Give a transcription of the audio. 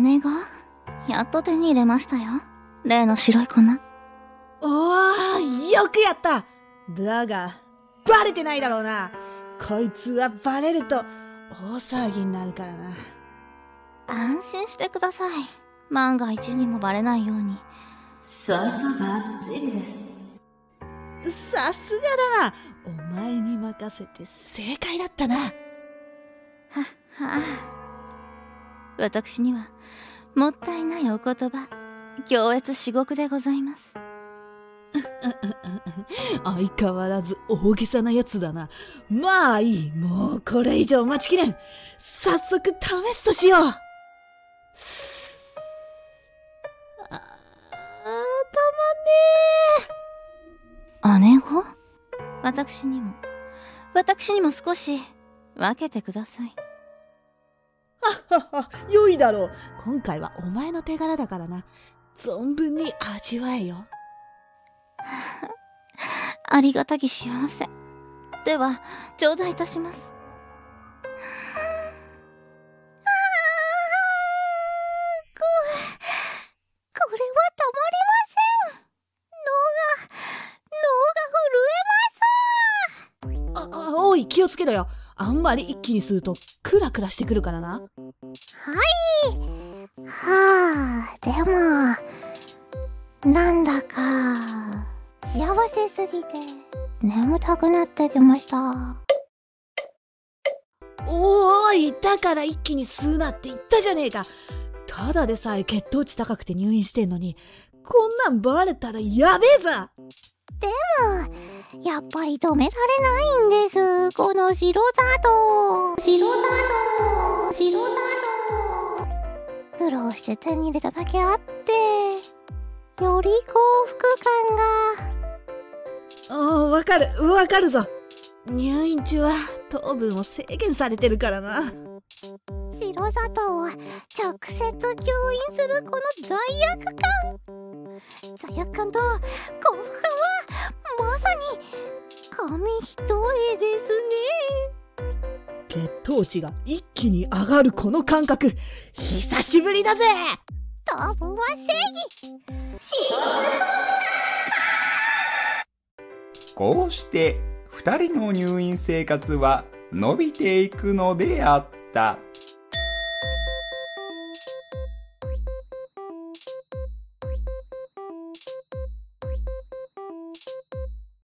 姉が、やっと手に入れましたよ。例の白い粉。おー、よくやっただが、バレてないだろうな。こいつはバレると、大騒ぎになるからな。安心してください。万が一にもバレないように。それはバッチリです。さすがだな。お前に任せて正解だったな。は、はあ。私には、もったいないお言葉、強越至極でございます。相変わらず大げさなやつだな。まあいい。もうこれ以上待ちきれん。早速試すとしよう。あ、たまんね姉子私にも、私にも少し分けてください。ははは、良いだろう。今回はお前の手柄だからな。存分に味わえよ。ありがたき幸せ。では、頂戴いたします。これはたまりません。脳が、脳が震えます。あ、おい、気をつけろよ。あんまり一気に吸うと、クラクラしてくるからな。はいはあ、でも、なんだか、幸せすぎて、眠たくなってきました。おーい、だから一気に吸うなって言ったじゃねえか。ただでさえ血糖値高くて入院してんのに、こんなんバレたらやべえぞでも、やっぱり止められないんです。この白砂糖。白砂糖。白砂糖。苦労して手に入れただけあって、より幸福感が。うん、わかる、わかるぞ。入院中は糖分を制限されてるからな。白砂糖を直接吸引するこの罪悪感罪悪感と幸福感紙一重ですね。血糖値が一気に上がるこの感覚。久しぶりだぜ。糖分は正義こうして二人の入院生活は伸びていくのであった。